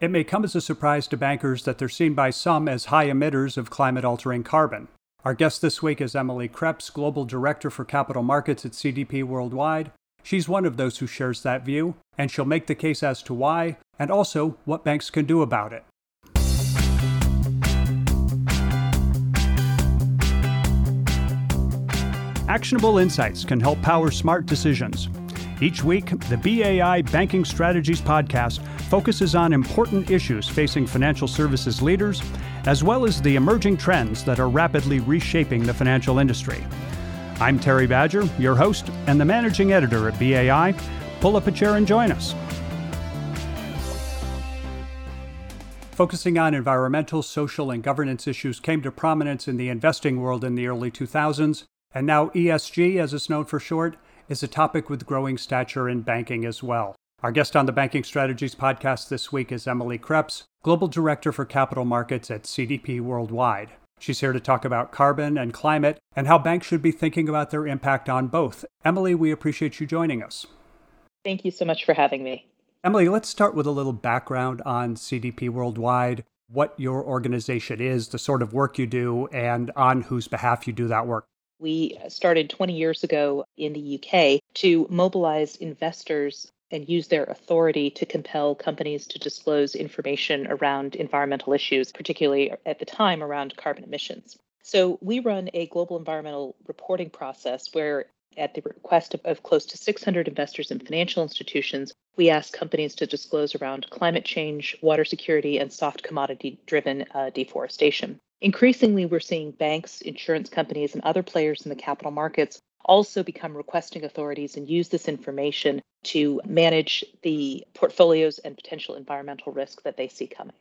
It may come as a surprise to bankers that they're seen by some as high emitters of climate altering carbon. Our guest this week is Emily Kreps, Global Director for Capital Markets at CDP Worldwide. She's one of those who shares that view, and she'll make the case as to why and also what banks can do about it. Actionable insights can help power smart decisions. Each week, the BAI Banking Strategies podcast focuses on important issues facing financial services leaders, as well as the emerging trends that are rapidly reshaping the financial industry. I'm Terry Badger, your host and the managing editor at BAI. Pull up a chair and join us. Focusing on environmental, social, and governance issues came to prominence in the investing world in the early 2000s, and now ESG, as it's known for short, is a topic with growing stature in banking as well. Our guest on the Banking Strategies podcast this week is Emily Kreps, Global Director for Capital Markets at CDP Worldwide. She's here to talk about carbon and climate and how banks should be thinking about their impact on both. Emily, we appreciate you joining us. Thank you so much for having me. Emily, let's start with a little background on CDP Worldwide, what your organization is, the sort of work you do, and on whose behalf you do that work. We started 20 years ago in the UK to mobilize investors and use their authority to compel companies to disclose information around environmental issues, particularly at the time around carbon emissions. So we run a global environmental reporting process where at the request of, of, close to 600 investors and financial institutions, we ask companies to disclose around climate change, water security, and soft commodity driven uh, deforestation. Increasingly, we're seeing banks, insurance companies, and other players in the capital markets also become requesting authorities and use this information to manage the portfolios and potential environmental risk that they see coming.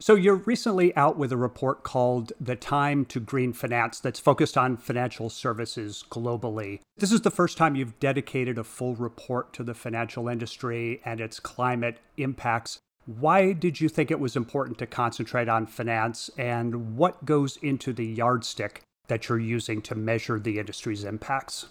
So, you're recently out with a report called The Time to Green Finance that's focused on financial services globally. This is the first time you've dedicated a full report to the financial industry and its climate impacts. Why did you think it was important to concentrate on finance, and what goes into the yardstick that you're using to measure the industry's impacts?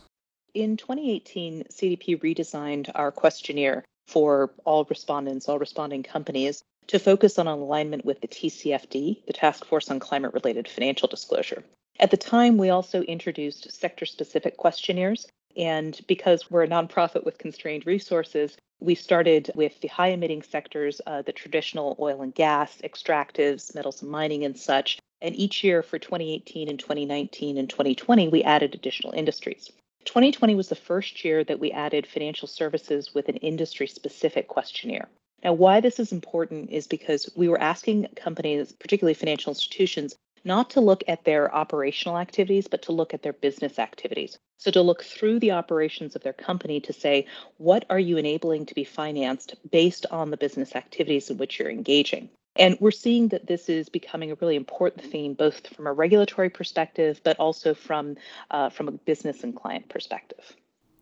In 2018, CDP redesigned our questionnaire for all respondents, all responding companies, to focus on alignment with the TCFD, the Task Force on Climate Related Financial Disclosure. At the time, we also introduced sector specific questionnaires. And because we're a nonprofit with constrained resources, we started with the high emitting sectors, uh, the traditional oil and gas, extractives, metals and mining, and such. And each year for 2018 and 2019 and 2020, we added additional industries. 2020 was the first year that we added financial services with an industry specific questionnaire. Now, why this is important is because we were asking companies, particularly financial institutions, not to look at their operational activities, but to look at their business activities. So, to look through the operations of their company to say, what are you enabling to be financed based on the business activities in which you're engaging? And we're seeing that this is becoming a really important theme, both from a regulatory perspective, but also from, uh, from a business and client perspective.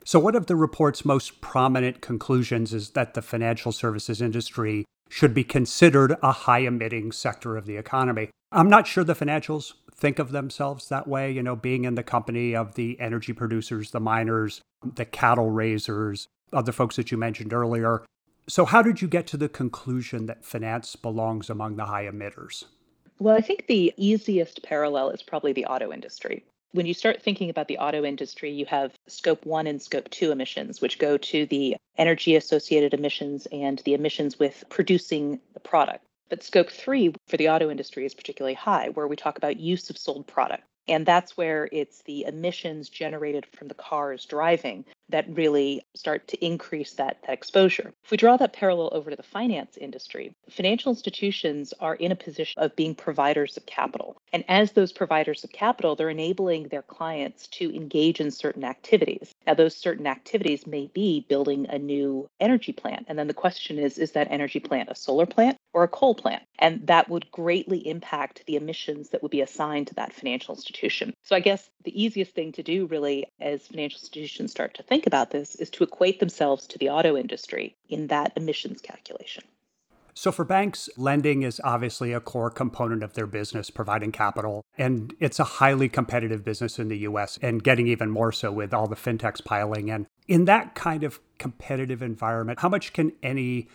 So, one of the report's most prominent conclusions is that the financial services industry should be considered a high emitting sector of the economy. I'm not sure the financials think of themselves that way, you know, being in the company of the energy producers, the miners, the cattle raisers, other folks that you mentioned earlier. So, how did you get to the conclusion that finance belongs among the high emitters? Well, I think the easiest parallel is probably the auto industry. When you start thinking about the auto industry, you have scope one and scope two emissions, which go to the energy associated emissions and the emissions with producing the product. But scope three for the auto industry is particularly high, where we talk about use of sold product. And that's where it's the emissions generated from the cars driving that really start to increase that, that exposure. If we draw that parallel over to the finance industry, financial institutions are in a position of being providers of capital. And as those providers of capital, they're enabling their clients to engage in certain activities. Now, those certain activities may be building a new energy plant. And then the question is is that energy plant a solar plant or a coal plant? And that would greatly impact the emissions that would be assigned to that financial institution. So I guess the easiest thing to do, really, as financial institutions start to think about this is to equate themselves to the auto industry in that emissions calculation. So, for banks, lending is obviously a core component of their business, providing capital. And it's a highly competitive business in the US and getting even more so with all the fintechs piling in. In that kind of competitive environment, how much can any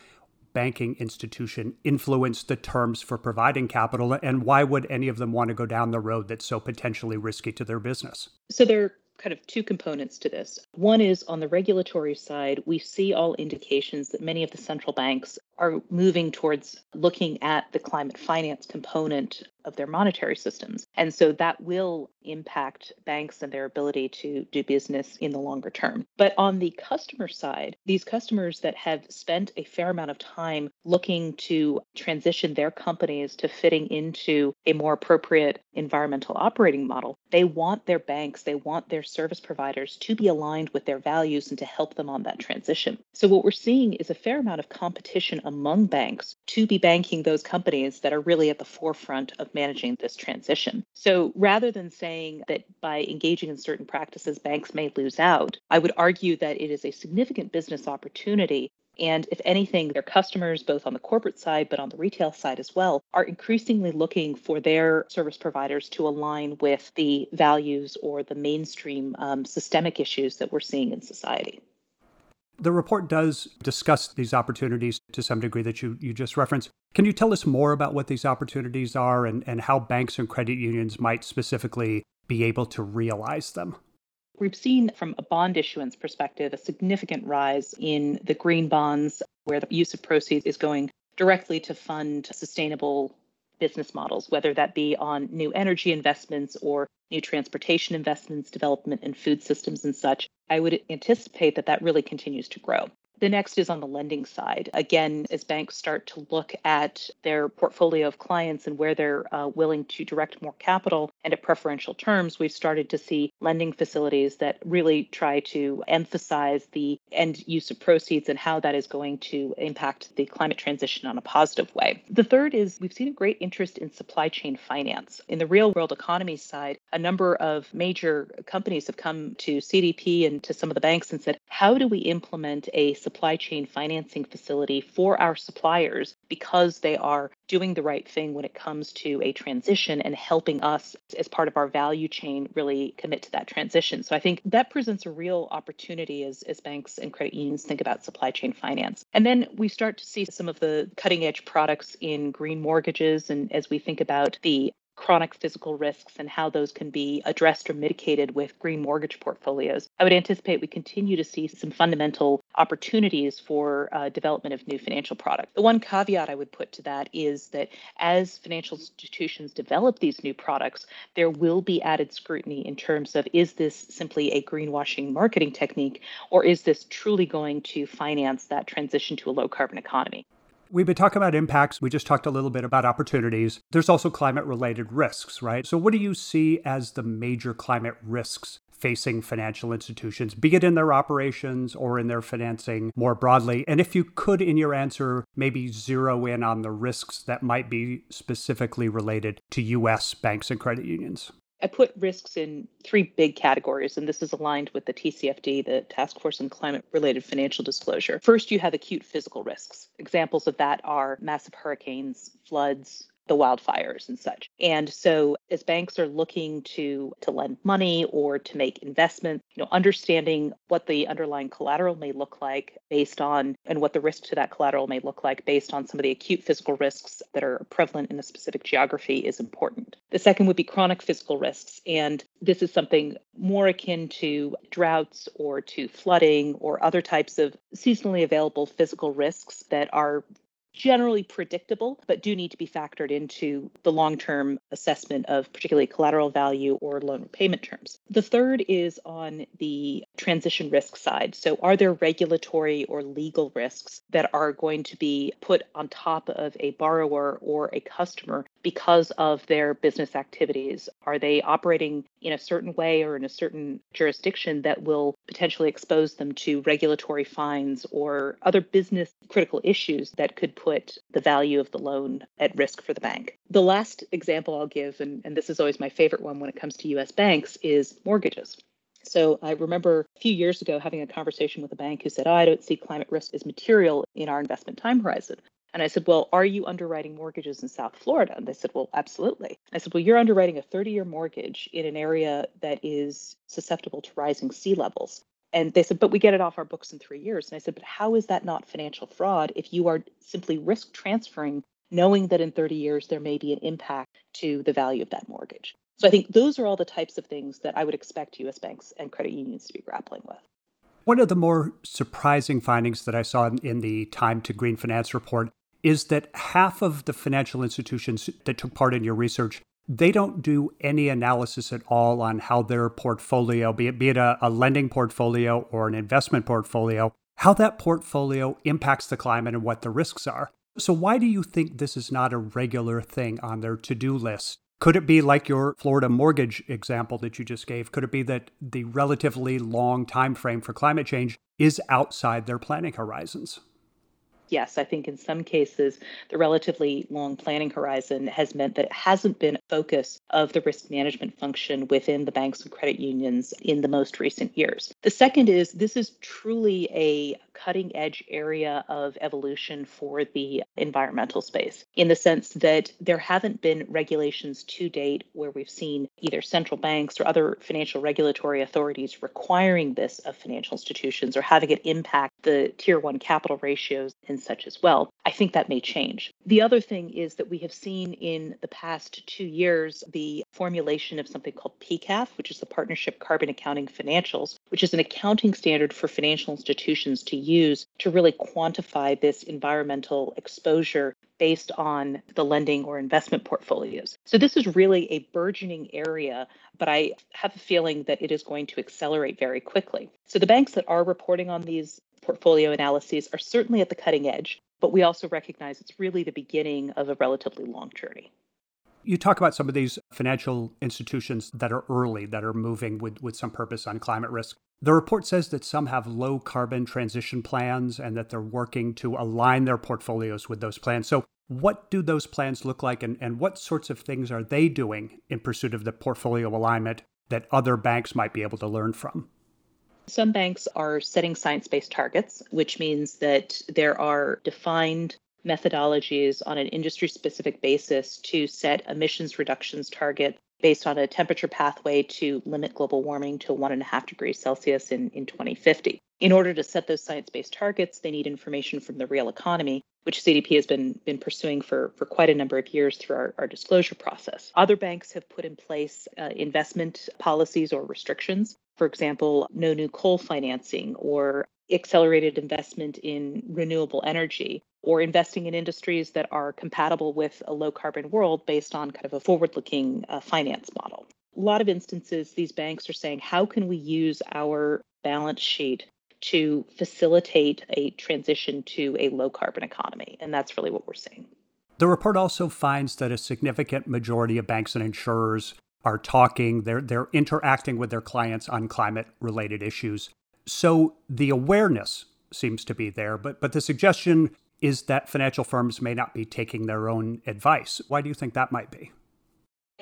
banking institution influence the terms for providing capital? And why would any of them want to go down the road that's so potentially risky to their business? So there are kind of two components to this. One is on the regulatory side, we see all indications that many of the central banks are moving towards looking at the climate finance component of their monetary systems. And so that will impact banks and their ability to do business in the longer term. But on the customer side, these customers that have spent a fair amount of time looking to transition their companies to fitting into a more appropriate environmental operating model, they want their banks, they want their service providers to be aligned with their values and to help them on that transition. So what we're seeing is a fair amount of competition among banks to be banking those companies that are really at the forefront of managing this transition. So rather than saying that by engaging in certain practices, banks may lose out, I would argue that it is a significant business opportunity and if anything, their customers, both on the corporate side but on the retail side as well, are increasingly looking for their service providers to align with the values or the mainstream um, systemic issues that we're seeing in society. The report does discuss these opportunities to some degree that you, you just referenced. Can you tell us more about what these opportunities are and, and how banks and credit unions might specifically be able to realize them? We've seen from a bond issuance perspective a significant rise in the green bonds, where the use of proceeds is going directly to fund sustainable business models, whether that be on new energy investments or new transportation investments, development in food systems and such, I would anticipate that that really continues to grow. The next is on the lending side. Again, as banks start to look at their portfolio of clients and where they're uh, willing to direct more capital and at preferential terms, we've started to see lending facilities that really try to emphasize the end use of proceeds and how that is going to impact the climate transition on a positive way. The third is we've seen a great interest in supply chain finance. In the real world economy side, a number of major companies have come to CDP and to some of the banks and said, how do we implement a supply chain financing facility for our suppliers because they are doing the right thing when it comes to a transition and helping us as part of our value chain really commit to that transition. So I think that presents a real opportunity as, as banks and credit unions think about supply chain finance. And then we start to see some of the cutting edge products in green mortgages. And as we think about the chronic physical risks and how those can be addressed or mitigated with green mortgage portfolios. I would anticipate we continue to see some fundamental opportunities for uh, development of new financial products. The one caveat I would put to that is that as financial institutions develop these new products, there will be added scrutiny in terms of is this simply a greenwashing marketing technique or is this truly going to finance that transition to a low carbon economy? We've been talking about impacts. We just talked a little bit about opportunities. There's also climate related risks, right? So, what do you see as the major climate risks facing financial institutions, be it in their operations or in their financing more broadly? And if you could, in your answer, maybe zero in on the risks that might be specifically related to US banks and credit unions. I put risks in three big categories, and this is aligned with the TCFD, the Task Force on Climate Related Financial Disclosure. First, you have acute physical risks. Examples of that are massive hurricanes, floods, the wildfires and such. And so as banks are looking to to lend money or to make investments, you know, understanding what the underlying collateral may look like based on and what the risk to that collateral may look like based on some of the acute physical risks that are prevalent in a specific geography is important. The second would be chronic physical risks and this is something more akin to droughts or to flooding or other types of seasonally available physical risks that are generally predictable, but do need to be factored into the long term assessment of particularly collateral value or loan repayment terms. The third is on the transition risk side. So, are there regulatory or legal risks that are going to be put on top of a borrower or a customer because of their business activities? Are they operating in a certain way or in a certain jurisdiction that will potentially expose them to regulatory fines or other business critical issues that could put the value of the loan at risk for the bank? The last example I'll give, and, and this is always my favorite one when it comes to US banks, is mortgages. So I remember a few years ago having a conversation with a bank who said, oh, I don't see climate risk as material in our investment time horizon. And I said, Well, are you underwriting mortgages in South Florida? And they said, Well, absolutely. I said, Well, you're underwriting a 30 year mortgage in an area that is susceptible to rising sea levels. And they said, but we get it off our books in three years. And I said, but how is that not financial fraud if you are simply risk transferring, knowing that in 30 years there may be an impact to the value of that mortgage? So I think those are all the types of things that I would expect US banks and credit unions to be grappling with. One of the more surprising findings that I saw in the Time to Green Finance report is that half of the financial institutions that took part in your research they don't do any analysis at all on how their portfolio, be it, be it a, a lending portfolio or an investment portfolio, how that portfolio impacts the climate and what the risks are. So, why do you think this is not a regular thing on their to do list? Could it be like your Florida mortgage example that you just gave? Could it be that the relatively long time frame for climate change is outside their planning horizons? yes, I think in some cases, the relatively long planning horizon has meant that it hasn't been a focus of the risk management function within the banks and credit unions in the most recent years. The second is this is truly a cutting edge area of evolution for the environmental space in the sense that there haven't been regulations to date where we've seen either central banks or other financial regulatory authorities requiring this of financial institutions or having it impact the tier one capital ratios and such as well. I think that may change. The other thing is that we have seen in the past two years the formulation of something called PCAF, which is the Partnership Carbon Accounting Financials, which is an accounting standard for financial institutions to use to really quantify this environmental exposure based on the lending or investment portfolios. So, this is really a burgeoning area, but I have a feeling that it is going to accelerate very quickly. So, the banks that are reporting on these portfolio analyses are certainly at the cutting edge, but we also recognize it's really the beginning of a relatively long journey. You talk about some of these financial institutions that are early, that are moving with, with some purpose on climate risk. The report says that some have low carbon transition plans and that they're working to align their portfolios with those plans. So, what do those plans look like, and, and what sorts of things are they doing in pursuit of the portfolio alignment that other banks might be able to learn from? Some banks are setting science based targets, which means that there are defined methodologies on an industry specific basis to set emissions reductions target based on a temperature pathway to limit global warming to one and a half degrees Celsius in, in 2050. In order to set those science based targets, they need information from the real economy, which CDP has been, been pursuing for, for quite a number of years through our, our disclosure process. Other banks have put in place uh, investment policies or restrictions. For example, no new coal financing or accelerated investment in renewable energy or investing in industries that are compatible with a low carbon world based on kind of a forward looking uh, finance model. A lot of instances, these banks are saying, how can we use our balance sheet to facilitate a transition to a low carbon economy? And that's really what we're seeing. The report also finds that a significant majority of banks and insurers are talking, they're, they're interacting with their clients on climate related issues. So the awareness seems to be there, but, but the suggestion is that financial firms may not be taking their own advice. Why do you think that might be?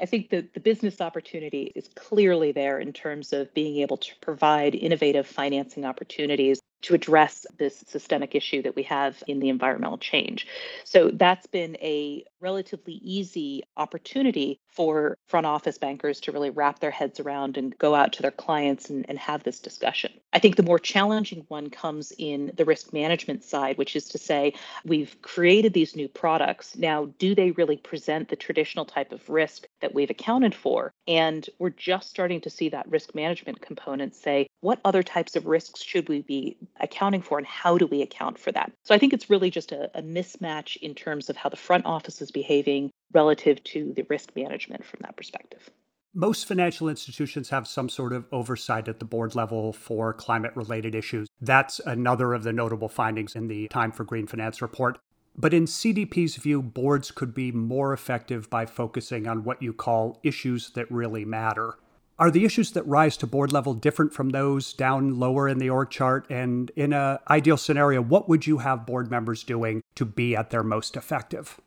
I think that the business opportunity is clearly there in terms of being able to provide innovative financing opportunities to address this systemic issue that we have in the environmental change. So that's been a relatively easy opportunity for front office bankers to really wrap their heads around and go out to their clients and, and have this discussion. I think the more challenging one comes in the risk management side, which is to say, we've created these new products. Now, do they really present the traditional type of risk that we've accounted for? And we're just starting to see that risk management component say, what other types of risks should we be accounting for and how do we account for that? So I think it's really just a, a mismatch in terms of how the front office is behaving relative to the risk management from that perspective. Most financial institutions have some sort of oversight at the board level for climate related issues. That's another of the notable findings in the Time for Green Finance report. But in CDP's view, boards could be more effective by focusing on what you call issues that really matter. Are the issues that rise to board level different from those down lower in the org chart? And in an ideal scenario, what would you have board members doing to be at their most effective?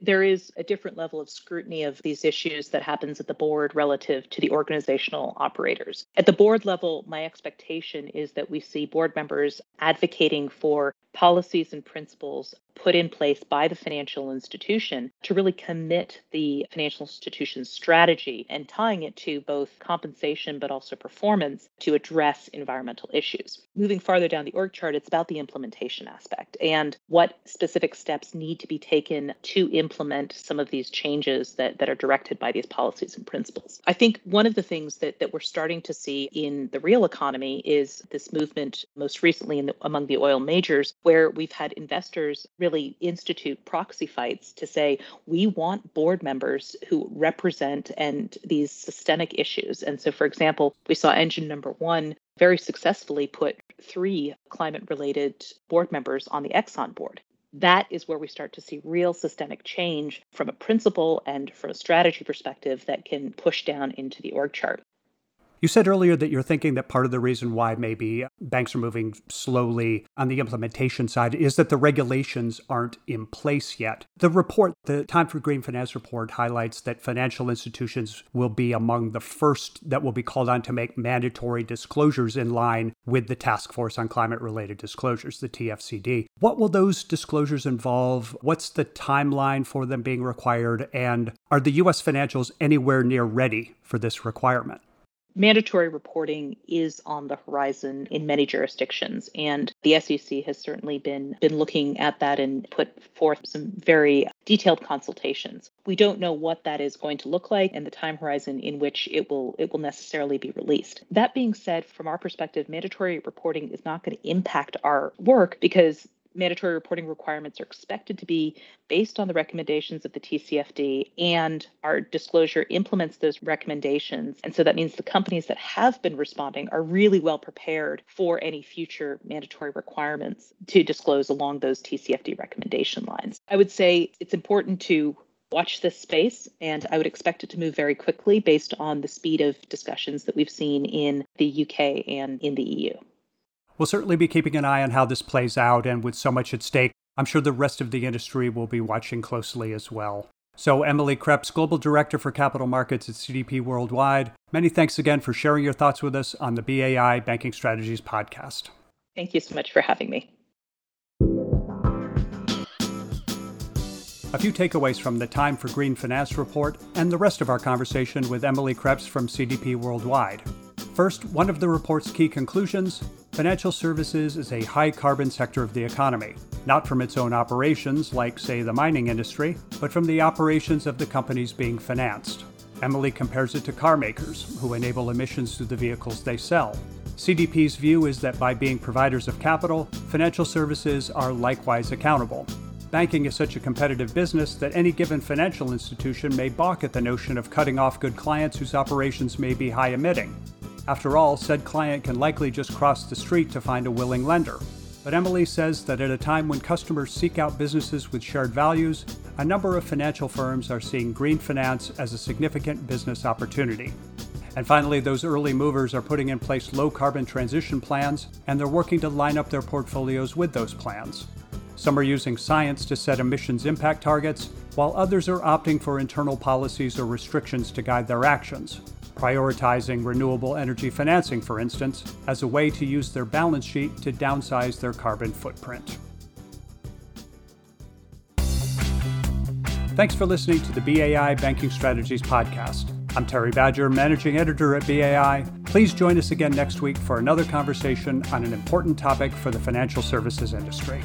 There is a different level of scrutiny of these issues that happens at the board relative to the organizational operators. At the board level, my expectation is that we see board members advocating for policies and principles put in place by the financial institution to really commit the financial institution's strategy and tying it to both compensation but also performance to address environmental issues. Moving farther down the org chart, it's about the implementation aspect and what specific steps need to be taken to implement some of these changes that, that are directed by these policies and principles. I think one of the things that, that we're starting to see in the real economy is this movement, most recently the, among the oil majors, where we've had investors really institute proxy fights to say we want board members who represent and these systemic issues. And so, for example, we saw engine number one very successfully put three climate related board members on the Exxon board. That is where we start to see real systemic change from a principle and from a strategy perspective that can push down into the org chart. You said earlier that you're thinking that part of the reason why maybe banks are moving slowly on the implementation side is that the regulations aren't in place yet. The report, the Time for Green Finance report, highlights that financial institutions will be among the first that will be called on to make mandatory disclosures in line with the Task Force on Climate Related Disclosures, the TFCD. What will those disclosures involve? What's the timeline for them being required? And are the U.S. financials anywhere near ready for this requirement? Mandatory reporting is on the horizon in many jurisdictions and the SEC has certainly been been looking at that and put forth some very detailed consultations. We don't know what that is going to look like and the time horizon in which it will it will necessarily be released. That being said, from our perspective, mandatory reporting is not going to impact our work because mandatory reporting requirements are expected to be based on the recommendations of the TCFD, and our disclosure implements those recommendations. And so that means the companies that have been responding are really well prepared for any future mandatory requirements to disclose along those TCFD recommendation lines. I would say it's important to watch this space, and I would expect it to move very quickly based on the speed of discussions that we've seen in the UK and in the EU. We'll certainly be keeping an eye on how this plays out, and with so much at stake, I'm sure the rest of the industry will be watching closely as well. So, Emily Kreps, Global Director for Capital Markets at CDP Worldwide, many thanks again for sharing your thoughts with us on the BAI Banking Strategies podcast. Thank you so much for having me. A few takeaways from the Time for Green Finance report and the rest of our conversation with Emily Kreps from CDP Worldwide. First, one of the report's key conclusions financial services is a high carbon sector of the economy, not from its own operations, like, say, the mining industry, but from the operations of the companies being financed. Emily compares it to car makers, who enable emissions through the vehicles they sell. CDP's view is that by being providers of capital, financial services are likewise accountable. Banking is such a competitive business that any given financial institution may balk at the notion of cutting off good clients whose operations may be high emitting. After all, said client can likely just cross the street to find a willing lender. But Emily says that at a time when customers seek out businesses with shared values, a number of financial firms are seeing green finance as a significant business opportunity. And finally, those early movers are putting in place low carbon transition plans, and they're working to line up their portfolios with those plans. Some are using science to set emissions impact targets, while others are opting for internal policies or restrictions to guide their actions prioritizing renewable energy financing, for instance, as a way to use their balance sheet to downsize their carbon footprint. Thanks for listening to the BAI Banking Strategies Podcast. I'm Terry Badger, Managing Editor at BAI. Please join us again next week for another conversation on an important topic for the financial services industry.